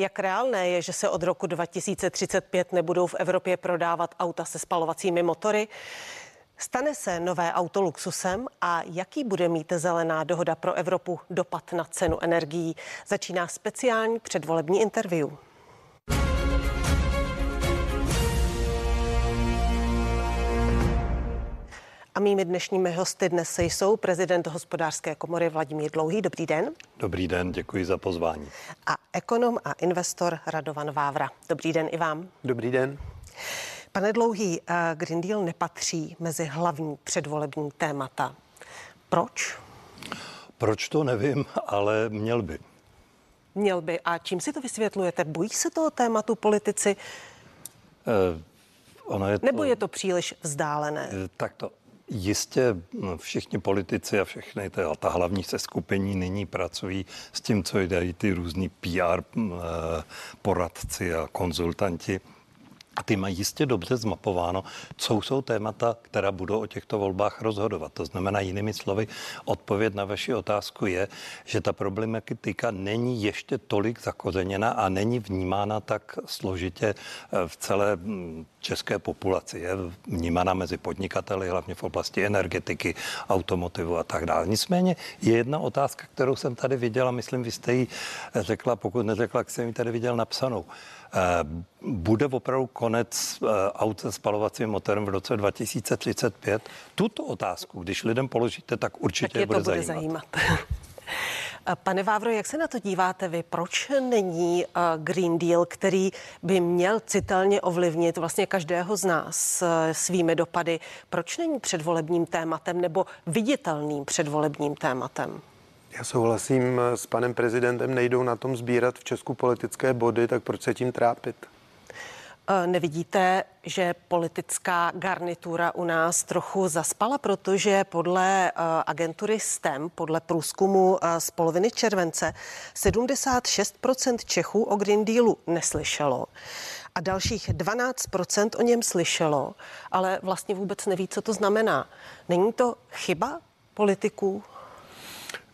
Jak reálné je, že se od roku 2035 nebudou v Evropě prodávat auta se spalovacími motory? Stane se nové auto luxusem a jaký bude mít zelená dohoda pro Evropu dopad na cenu energií? Začíná speciální předvolební interview. A mými dnešními hosty dnes jsou prezident hospodářské komory Vladimír Dlouhý. Dobrý den. Dobrý den, děkuji za pozvání. A ekonom a investor Radovan Vávra. Dobrý den i vám. Dobrý den. Pane Dlouhý, eh, Green Deal nepatří mezi hlavní předvolební témata. Proč? Proč to nevím, ale měl by. Měl by. A čím si to vysvětlujete? Bojí se toho tématu politici? Eh, ono je to, Nebo je to příliš vzdálené? Eh, tak to Jistě hm, všichni politici a všechny ta, ta hlavní seskupení nyní pracují s tím, co dělají ty různí PR hm, poradci a konzultanti a ty mají jistě dobře zmapováno, co jsou témata, která budou o těchto volbách rozhodovat. To znamená, jinými slovy, odpověď na vaši otázku je, že ta problematika není ještě tolik zakořeněna a není vnímána tak složitě eh, v celé hm, české populaci. Je vnímána mezi podnikateli, hlavně v oblasti energetiky, automotivu a tak dále. Nicméně je jedna otázka, kterou jsem tady viděla, myslím, vy jste ji řekla, pokud neřekla, jak jsem ji tady viděl napsanou. Eh, bude opravdu konec eh, aut se spalovacím motorem v roce 2035? Tuto otázku, když lidem položíte, tak určitě tak je bude, to bude zajímat. zajímat. Pane Vávro, jak se na to díváte vy? Proč není eh, Green Deal, který by měl citelně ovlivnit vlastně každého z nás svými dopady, proč není předvolebním tématem nebo viditelným předvolebním tématem? Já souhlasím s panem prezidentem, nejdou na tom sbírat v Česku politické body, tak proč se tím trápit? E, nevidíte, že politická garnitura u nás trochu zaspala, protože podle e, agentury STEM, podle průzkumu z poloviny července, 76% Čechů o Green Dealu neslyšelo a dalších 12% o něm slyšelo, ale vlastně vůbec neví, co to znamená. Není to chyba politiků?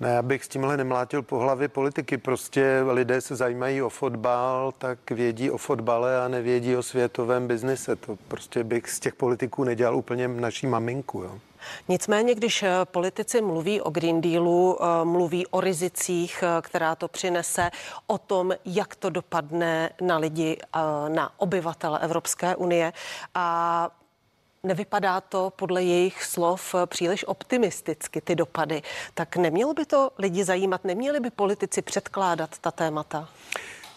Ne, já bych s tímhle nemlátil po hlavě politiky. Prostě lidé se zajímají o fotbal, tak vědí o fotbale a nevědí o světovém biznise. To prostě bych z těch politiků nedělal úplně naší maminku. Jo. Nicméně, když eh, politici mluví o Green Dealu, eh, mluví o rizicích, eh, která to přinese, o tom, jak to dopadne na lidi, na obyvatele Evropské unie a Nevypadá to podle jejich slov příliš optimisticky, ty dopady. Tak nemělo by to lidi zajímat, neměli by politici předkládat ta témata?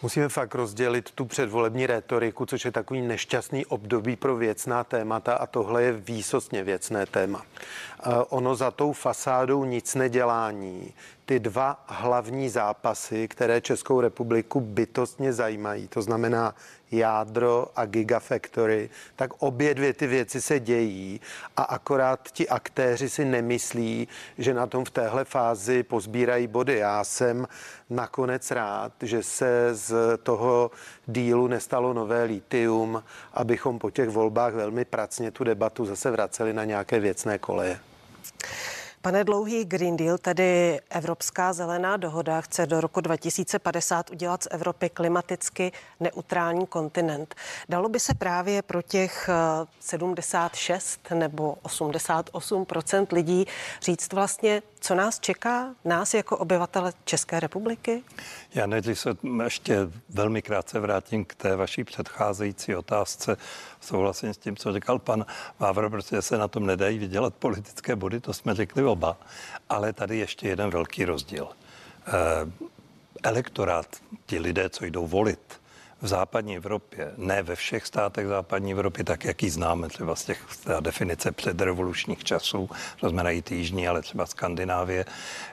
Musíme fakt rozdělit tu předvolební rétoriku, což je takový nešťastný období pro věcná témata a tohle je výsostně věcné téma. Ono za tou fasádou nic nedělání, ty dva hlavní zápasy, které Českou republiku bytostně zajímají, to znamená jádro a gigafactory, tak obě dvě ty věci se dějí a akorát ti aktéři si nemyslí, že na tom v téhle fázi pozbírají body. Já jsem nakonec rád, že se z toho dílu nestalo nové litium, abychom po těch volbách velmi pracně tu debatu zase vraceli na nějaké věcné koleje. Pane Dlouhý, Green Deal, tedy Evropská zelená dohoda, chce do roku 2050 udělat z Evropy klimaticky neutrální kontinent. Dalo by se právě pro těch 76 eh, nebo 88% lidí říct vlastně, co nás čeká, nás jako obyvatele České republiky? Já než se ještě velmi krátce vrátím k té vaší předcházející otázce. Souhlasím s tím, co říkal pan Vávr, protože se na tom nedají vydělat politické body, to jsme řekli oba. Ale tady ještě jeden velký rozdíl. Eh, elektorát, ti lidé, co jdou volit, v západní Evropě, ne ve všech státech západní Evropy, tak jak ji známe, třeba z těch ta definice předrevolučních časů, to znamená i týžní, ale třeba Skandinávie,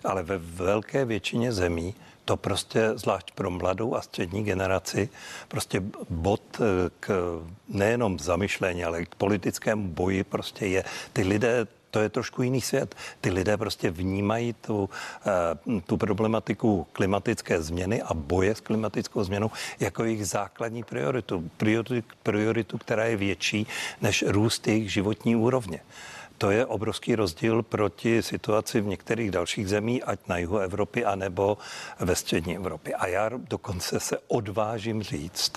ale ve velké většině zemí to prostě, zvlášť pro mladou a střední generaci, prostě bod eh, k nejenom zamyšlení, ale k politickému boji prostě je. Ty lidé to je trošku jiný svět. Ty lidé prostě vnímají tu, eh, tu problematiku klimatické změny a boje s klimatickou změnou jako jejich základní prioritu. Prioritu, prioritu která je větší než růst jejich životní úrovně. To je obrovský rozdíl proti situaci v některých dalších zemí, ať na jihu Evropy, anebo ve střední Evropě. A já dokonce se odvážím říct,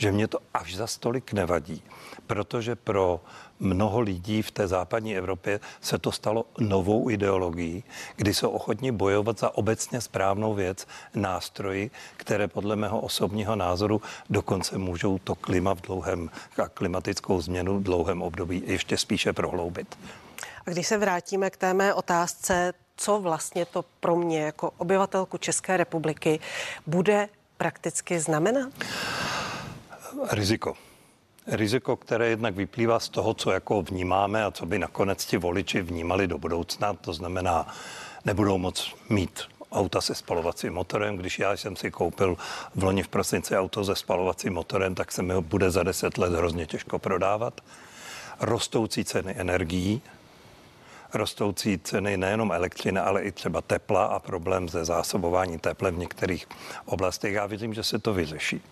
že mě to až za stolik nevadí, protože pro mnoho lidí v té západní Evropě se to stalo novou ideologií, kdy jsou ochotni bojovat za obecně správnou věc, nástroji, které podle mého osobního názoru dokonce můžou to klima v dlouhém, klimatickou změnu v dlouhém období ještě spíše prohloubit. A když se vrátíme k té mé otázce, co vlastně to pro mě jako obyvatelku České republiky bude prakticky znamenat? Riziko. Riziko, které jednak vyplývá z toho, co jako vnímáme a co by nakonec ti voliči vnímali do budoucna, to znamená, nebudou moc mít auta se spalovacím motorem. Když já jsem si koupil v loni v prosinci auto se spalovacím motorem, tak se mi ho bude za deset let hrozně těžko prodávat. Rostoucí ceny energií, rostoucí ceny nejenom elektřiny, ale i třeba tepla a problém se zásobováním teplem v některých oblastech. Já věřím, že se to vyřeší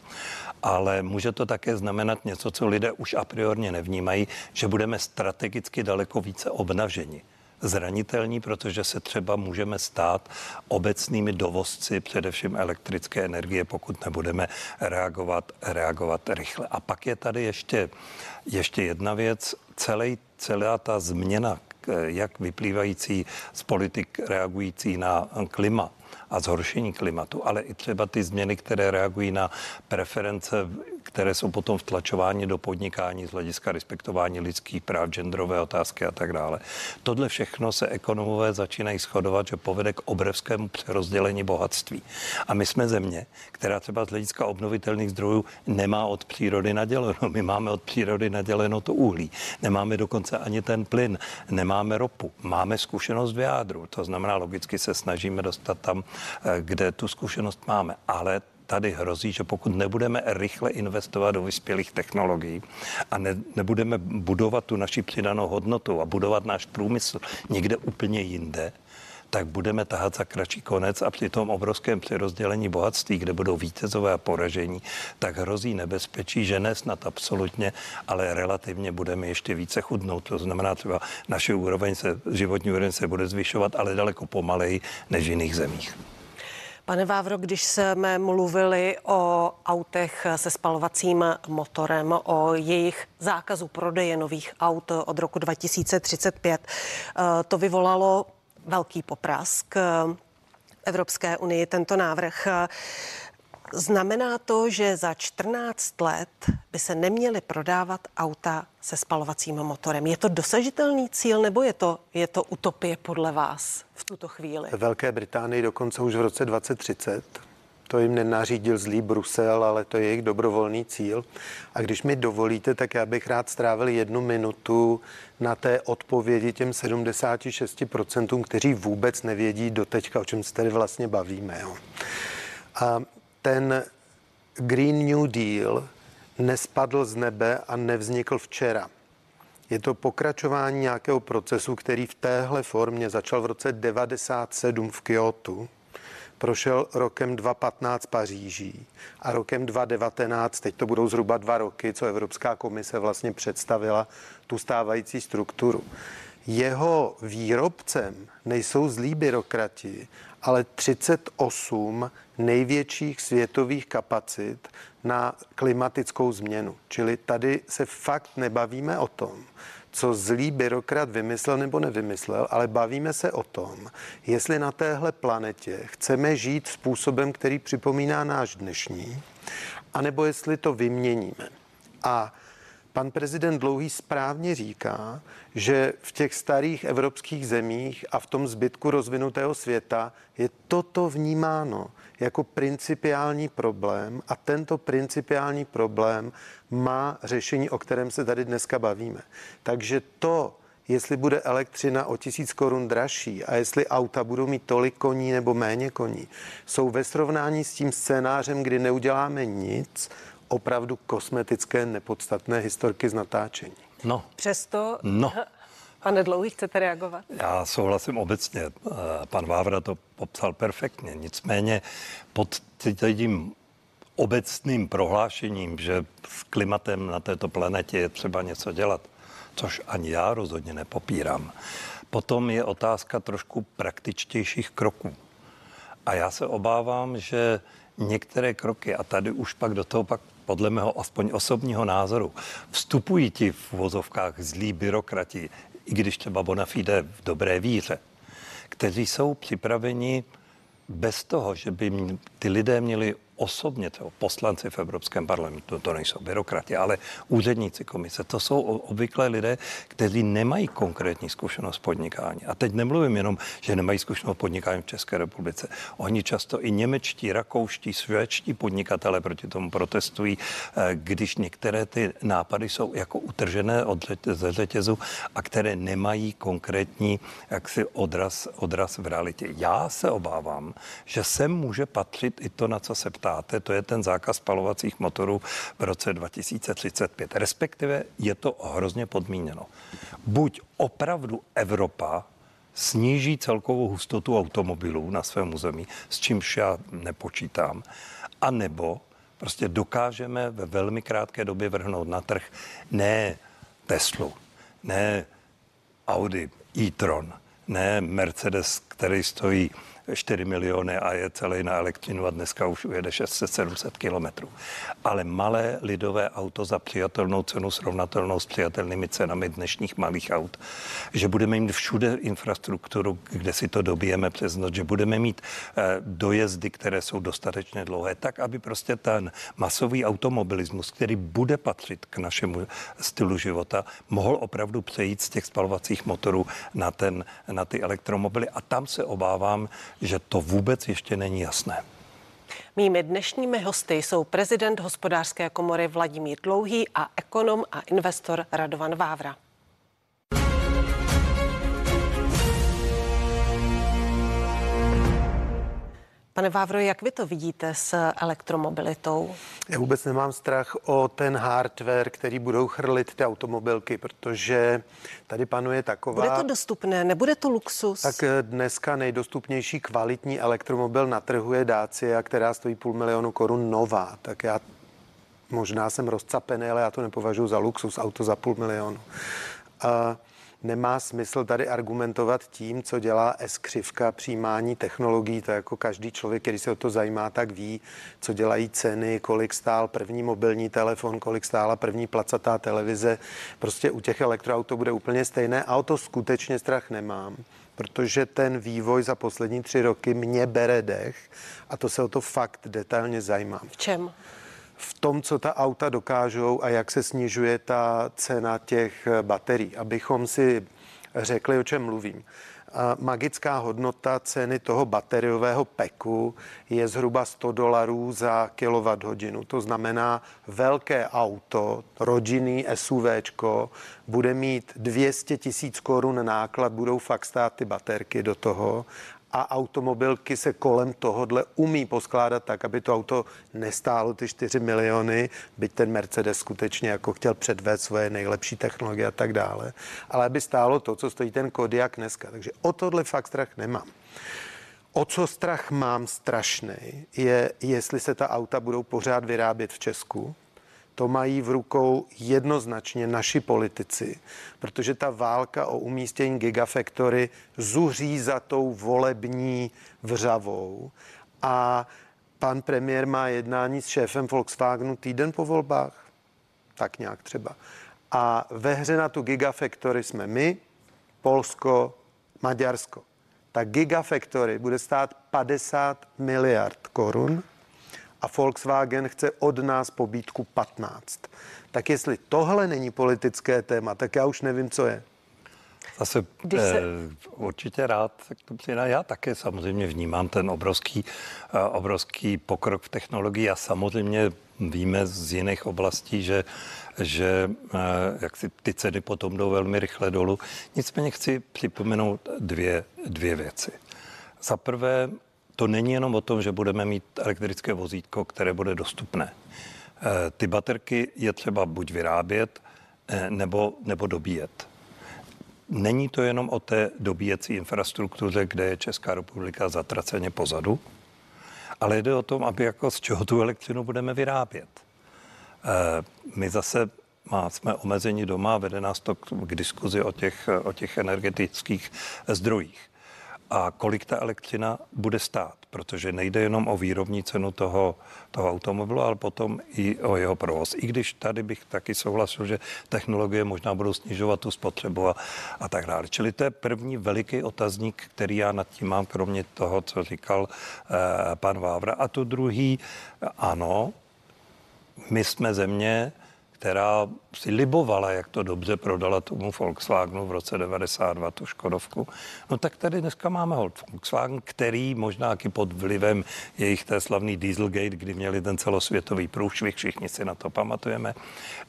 ale může to také znamenat něco, co lidé už a priorně nevnímají, že budeme strategicky daleko více obnaženi zranitelní, protože se třeba můžeme stát obecnými dovozci především elektrické energie, pokud nebudeme reagovat, reagovat rychle. A pak je tady ještě, ještě jedna věc. Celý, celá ta změna, jak vyplývající z politik reagující na klima, a zhoršení klimatu, ale i třeba ty změny, které reagují na preference které jsou potom vtlačovány do podnikání z hlediska respektování lidských práv, genderové otázky a tak dále. Tohle všechno se ekonomové začínají shodovat, že povede k obrovskému přerozdělení bohatství. A my jsme země, která třeba z hlediska obnovitelných zdrojů nemá od přírody naděleno. My máme od přírody naděleno to uhlí. Nemáme dokonce ani ten plyn, nemáme ropu. Máme zkušenost v jádru. To znamená, logicky se snažíme dostat tam, eh, kde tu zkušenost máme. Ale tady hrozí, že pokud nebudeme rychle investovat do vyspělých technologií a ne, nebudeme budovat tu naši přidanou hodnotu a budovat náš průmysl někde úplně jinde, tak budeme tahat za kratší konec a při tom obrovském přerozdělení bohatství, kde budou vítězové a poražení, tak hrozí nebezpečí, že ne snad absolutně, ale relativně budeme ještě více chudnout. To znamená třeba naše úroveň se, životní úroveň se bude zvyšovat, ale daleko pomaleji než v jiných zemích. Pane Vávro, když jsme mluvili o autech se spalovacím motorem, o jejich zákazu prodeje nových aut od roku 2035, eh, to vyvolalo velký poprask Evropské unii tento návrh. Znamená to, že za 14 let by se neměly prodávat auta se spalovacím motorem. Je to dosažitelný cíl nebo je to, je to utopie podle vás v tuto chvíli? Ve Velké Británii dokonce už v roce 2030. To jim nenařídil zlý Brusel, ale to je jejich dobrovolný cíl. A když mi dovolíte, tak já bych rád strávil jednu minutu na té odpovědi těm 76%, kteří vůbec nevědí doteďka, o čem se tady vlastně bavíme. Jo. A ten Green New Deal nespadl z nebe a nevznikl včera. Je to pokračování nějakého procesu, který v téhle formě začal v roce 97 v Kyoto, prošel rokem 2015 Paříží a rokem 2019, teď to budou zhruba dva roky, co Evropská komise vlastně představila tu stávající strukturu. Jeho výrobcem nejsou zlí byrokrati, ale 38 největších světových kapacit na klimatickou změnu. Čili tady se fakt nebavíme o tom, co zlý byrokrat vymyslel nebo nevymyslel, ale bavíme se o tom, jestli na téhle planetě chceme žít způsobem, který připomíná náš dnešní, anebo jestli to vyměníme. A Pan prezident Dlouhý správně říká, že v těch starých evropských zemích a v tom zbytku rozvinutého světa je toto vnímáno jako principiální problém a tento principiální problém má řešení, o kterém se tady dneska bavíme. Takže to, jestli bude elektřina o tisíc korun dražší a jestli auta budou mít tolik koní nebo méně koní, jsou ve srovnání s tím scénářem, kdy neuděláme nic, opravdu kosmetické, nepodstatné historky z natáčení. No. Přesto, no. pane Dlouhý, chcete reagovat? Já souhlasím obecně. Eh, pan Vávra to popsal perfektně. Nicméně pod tím obecným prohlášením, že s klimatem na této planetě je třeba něco dělat, což ani já rozhodně nepopírám. Potom je otázka trošku praktičtějších kroků. A já se obávám, že některé kroky, a tady už pak do toho pak podle mého aspoň osobního názoru, vstupují ti v vozovkách zlí byrokrati, i když třeba bona fide v dobré víře, kteří jsou připraveni bez toho, že by ty lidé měli osobně, to poslanci v Evropském parlamentu, to nejsou byrokrati, ale úředníci komise, to jsou obvykle lidé, kteří nemají konkrétní zkušenost podnikání. A teď nemluvím jenom, že nemají zkušenost podnikání v České republice. Oni často i němečtí, rakouští, švédští podnikatele proti tomu protestují, eh, když některé ty nápady jsou jako utržené od ze řetězu a které nemají konkrétní jaksi odraz, odraz v realitě. Já se obávám, že sem může patřit i to, na co se ptá ptáte, to je ten zákaz spalovacích motorů v roce 2035. Respektive je to hrozně podmíněno. Buď opravdu Evropa sníží celkovou hustotu automobilů na svém území, s čímž já nepočítám, a nebo prostě dokážeme ve velmi krátké době vrhnout na trh ne Teslu, ne Audi e-tron, ne Mercedes, který stojí 4 miliony a je celý na elektřinu a dneska už ujede 600-700 kilometrů. Ale malé lidové auto za přijatelnou cenu srovnatelnou s přijatelnými cenami dnešních malých aut, že budeme mít všude infrastrukturu, kde si to dobijeme přes noc, že budeme mít eh, dojezdy, které jsou dostatečně dlouhé, tak, aby prostě ten masový automobilismus, který bude patřit k našemu stylu života, mohl opravdu přejít z těch spalovacích motorů na, ten, na ty elektromobily. A tam se obávám, že to vůbec ještě není jasné. Mými dnešními hosty jsou prezident hospodářské komory Vladimír Dlouhý a ekonom a investor Radovan Vávra. Pane Vávro, jak vy to vidíte s elektromobilitou? Já vůbec nemám strach o ten hardware, který budou chrlit ty automobilky, protože tady panuje taková... Bude to dostupné, nebude to luxus? Tak eh, dneska nejdostupnější kvalitní elektromobil na trhu je Dacia, která stojí půl milionu korun nová. Tak já možná jsem rozcapený, ale já to nepovažuji za luxus, auto za půl milionu. A nemá smysl tady argumentovat tím, co dělá S-křivka přijímání technologií. To jako každý člověk, který se o to zajímá, tak ví, co dělají ceny, kolik stál první mobilní telefon, kolik stála první placatá televize. Prostě u těch elektroaut to bude úplně stejné a o to skutečně strach nemám protože ten vývoj za poslední tři roky mě bere dech a to se o to fakt detailně zajímám. V čem? V tom, co ta auta dokážou a jak se snižuje ta cena těch baterií, abychom si řekli, o čem mluvím. Magická hodnota ceny toho bateriového peku je zhruba 100 dolarů za kWh. To znamená, velké auto, rodinný SUV, bude mít 200 tisíc korun náklad, budou fakt stát ty baterky do toho a automobilky se kolem tohohle umí poskládat tak, aby to auto nestálo ty 4 miliony, byť ten Mercedes skutečně jako chtěl předvést svoje nejlepší technologie a tak dále, ale aby stálo to, co stojí ten Kodiak dneska. Takže o tohle fakt strach nemám. O co strach mám strašný, je, jestli se ta auta budou pořád vyrábět v Česku, to mají v rukou jednoznačně naši politici, protože ta válka o umístění gigafactory zuří za tou volební vřavou a pan premiér má jednání s šéfem Volkswagenu týden po volbách, tak nějak třeba. A ve hře na tu gigafactory jsme my, Polsko, Maďarsko. Ta gigafactory bude stát 50 miliard korun a Volkswagen chce od nás pobítku 15. Tak jestli tohle není politické téma, tak já už nevím, co je. Zase se... eh, určitě rád k tomu přijde. Já také samozřejmě vnímám ten obrovský, eh, obrovský pokrok v technologii a samozřejmě víme z jiných oblastí, že, že eh, jak si ty ceny potom jdou velmi rychle dolů. Nicméně chci připomenout dvě, dvě věci. Za prvé, to není jenom o tom, že budeme mít elektrické vozítko, které bude dostupné. Eh, ty baterky je třeba buď vyrábět, eh, nebo, nebo dobíjet. Není to jenom o té dobíjecí infrastruktuře, kde je Česká republika zatraceně pozadu, ale jde o tom, aby jako z čeho tu elektřinu budeme vyrábět. Eh, my zase má, jsme omezeni doma, vede nás to k, k diskuzi o těch, o těch energetických zdrojích a kolik ta elektřina bude stát, protože nejde jenom o výrobní cenu toho, toho automobilu, ale potom i o jeho provoz. I když tady bych taky souhlasil, že technologie možná budou snižovat tu spotřebu a, a tak dále. Čili to je první veliký otazník, který já nad tím mám, kromě toho, co říkal eh, pan Vávra. A to druhý, ano, my jsme země, která si libovala, jak to dobře prodala tomu Volkswagenu v roce 92, tu Škodovku. No tak tady dneska máme Volkswagen, který možná i pod vlivem jejich té slavný Dieselgate, kdy měli ten celosvětový průšvih, všichni si na to pamatujeme.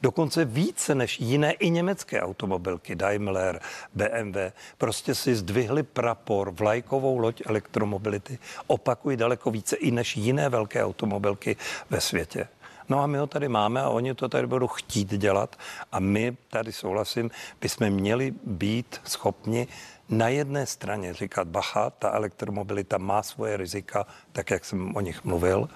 Dokonce více než jiné i německé automobilky, Daimler, BMW, prostě si zdvihli prapor, vlajkovou loď elektromobility, opakují daleko více i než jiné velké automobilky ve světě. No a my ho tady máme a oni to tady budou chtít dělat. A my tady souhlasím, bychom měli být schopni na jedné straně říkat, bacha, ta elektromobilita má svoje rizika, tak jak jsem o nich mluvil,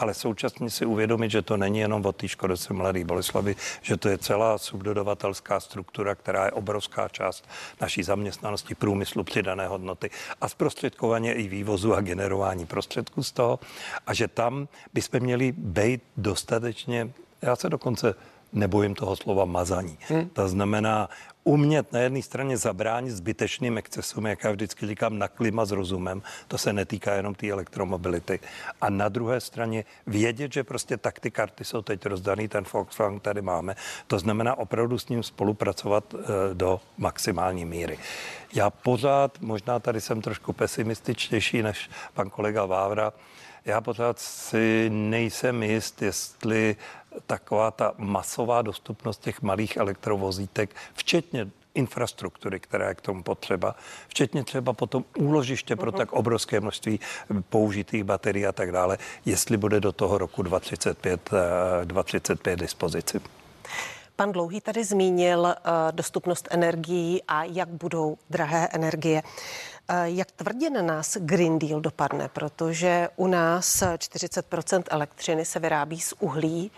ale současně si uvědomit, že to není jenom o té Škodovce Mladý Boleslavy, že to je celá subdodavatelská struktura, která je obrovská část naší zaměstnanosti, průmyslu, přidané hodnoty a zprostředkovaně i vývozu a generování prostředků z toho. A že tam bychom měli být dostatečně, já se dokonce nebojím toho slova mazaní. Hmm. To znamená umět na jedné straně zabránit zbytečným excesům, jak já vždycky říkám, na klima s rozumem, to se netýká jenom té elektromobility. A na druhé straně vědět, že prostě tak ty karty jsou teď rozdaný, ten Volkswagen tady máme. To znamená opravdu s ním spolupracovat e, do maximální míry. Já pořád, možná tady jsem trošku pesimističtější než pan kolega Vávra, já pořád si nejsem jist, jestli taková ta masová dostupnost těch malých elektrovozítek, včetně infrastruktury, která je k tomu potřeba, včetně třeba potom úložiště pro tak obrovské množství použitých baterií a tak dále, jestli bude do toho roku 2035, 2035 eh, dispozici. Pan Dlouhý tady zmínil uh, dostupnost energií a jak budou drahé energie. Jak tvrdě na nás Green Deal dopadne, protože u nás 40% elektřiny se vyrábí z uhlí,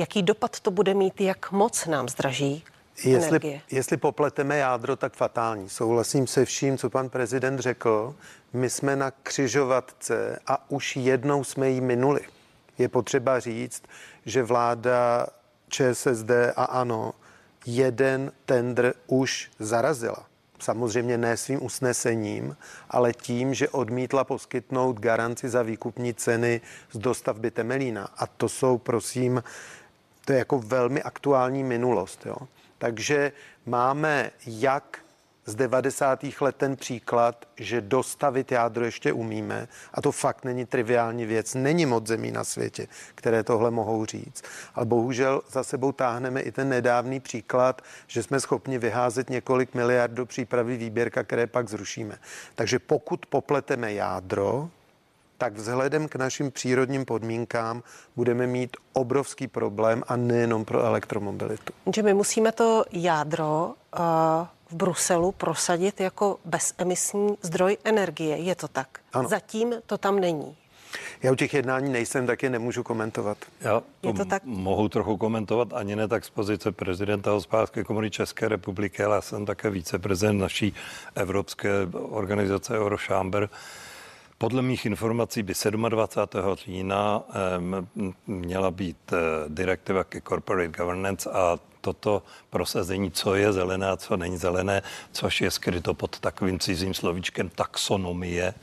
Jaký dopad to bude mít, jak moc nám zdraží Jestli, energie. jestli popleteme jádro, tak fatální. Souhlasím se vším, co pan prezident řekl. My jsme na křižovatce a už jednou jsme ji minuli. Je potřeba říct, že vláda ČSSD a ANO jeden tendr už zarazila. Samozřejmě ne svým usnesením, ale tím, že odmítla poskytnout garanci za výkupní ceny z dostavby Temelína. A to jsou, prosím, to je jako velmi aktuální minulost. Jo. Takže máme jak z 90. let ten příklad, že dostavit jádro ještě umíme a to fakt není triviální věc. Není moc zemí na světě, které tohle mohou říct. Ale bohužel za sebou táhneme i ten nedávný příklad, že jsme schopni vyházet několik miliard do přípravy výběrka, které pak zrušíme. Takže pokud popleteme jádro, tak vzhledem k našim přírodním podmínkám budeme mít obrovský problém a nejenom pro elektromobilitu. Že my musíme to jádro uh, v Bruselu prosadit jako bezemisní zdroj energie. Je to tak? Ano. Zatím to tam není. Já u těch jednání nejsem, tak je nemůžu komentovat. Já to, je to tak? mohu trochu komentovat, ani ne tak z pozice prezidenta hospodářské komory České republiky, ale já jsem také viceprezident naší evropské organizace Eurochamber. Podle mých informací by 27. října měla být eh, direktiva ke corporate governance a toto prosazení, co je zelené a co není zelené, což je skryto pod takovým cizím slovíčkem taxonomie,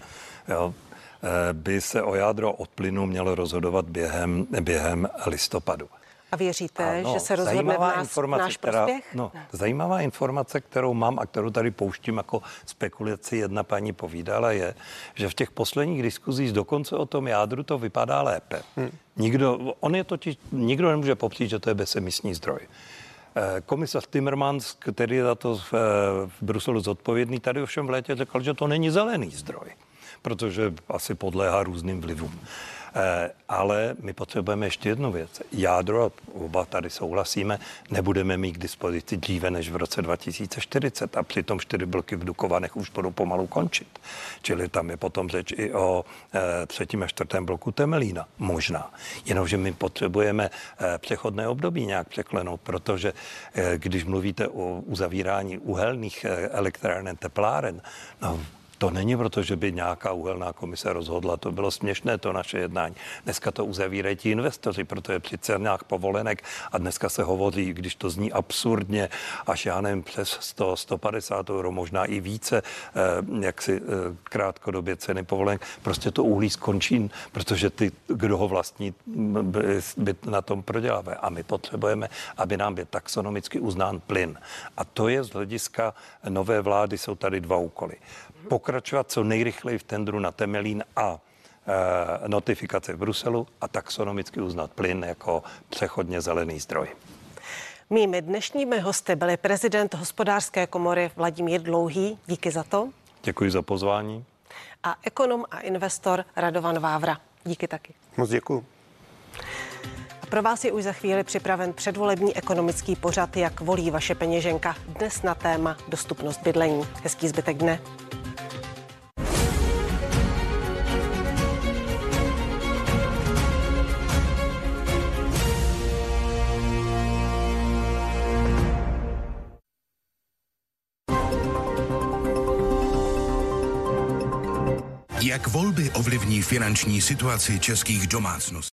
jo, eh, by se o jádro od plynu mělo rozhodovat během, během listopadu. A věříte, ano, že se rozhodne v nás, informace, náš která, prospěch? No, zajímavá informace, kterou mám a kterou tady pouštím jako spekulaci, jedna paní povídala, je, že v těch posledních diskuzích dokonce o tom jádru to vypadá lépe. Hmm. Nikdo, on je totiž, nikdo nemůže popřít, že to je bezemisní zdroj. Eh, komisař Timmermans, který je za to v, eh, v Bruselu zodpovědný, tady ovšem v létě řekl, že to není zelený zdroj, protože asi podléhá různým vlivům. Ale my potřebujeme ještě jednu věc. Jádro, oba tady souhlasíme, nebudeme mít k dispozici dříve než v roce 2040 a přitom čtyři bloky v Dukovanech už budou pomalu končit. Čili tam je potom řeč i o třetím a čtvrtém bloku Temelína. Možná. Jenomže my potřebujeme přechodné období nějak překlenout, protože když mluvíte o uzavírání uhelných elektráren, tepláren, no, to není proto, že by nějaká uhelná komise rozhodla. To bylo směšné, to naše jednání. Dneska to uzavírají ti investoři, protože při cenách povolenek a dneska se hovoří, když to zní absurdně, až já nevím, přes 100, 150 euro, možná i více, eh, jak si eh, krátkodobě ceny povolenek, prostě to uhlí skončí, protože ty, kdo ho vlastní, by, by na tom prodělávají. A my potřebujeme, aby nám byl taxonomicky uznán plyn. A to je z hlediska nové vlády, jsou tady dva úkoly pokračovat co nejrychleji v tendru na Temelín a e, notifikace v Bruselu a taxonomicky uznat plyn jako přechodně zelený zdroj. Mými dnešními hosty byli prezident hospodářské komory Vladimír Dlouhý. Díky za to. Děkuji za pozvání. A ekonom a investor Radovan Vávra. Díky taky. Moc děkuji. Pro vás je už za chvíli připraven předvolební ekonomický pořad, jak volí vaše peněženka. Dnes na téma dostupnost bydlení. Hezký zbytek dne. Volby ovlivní finanční situaci českých domácností?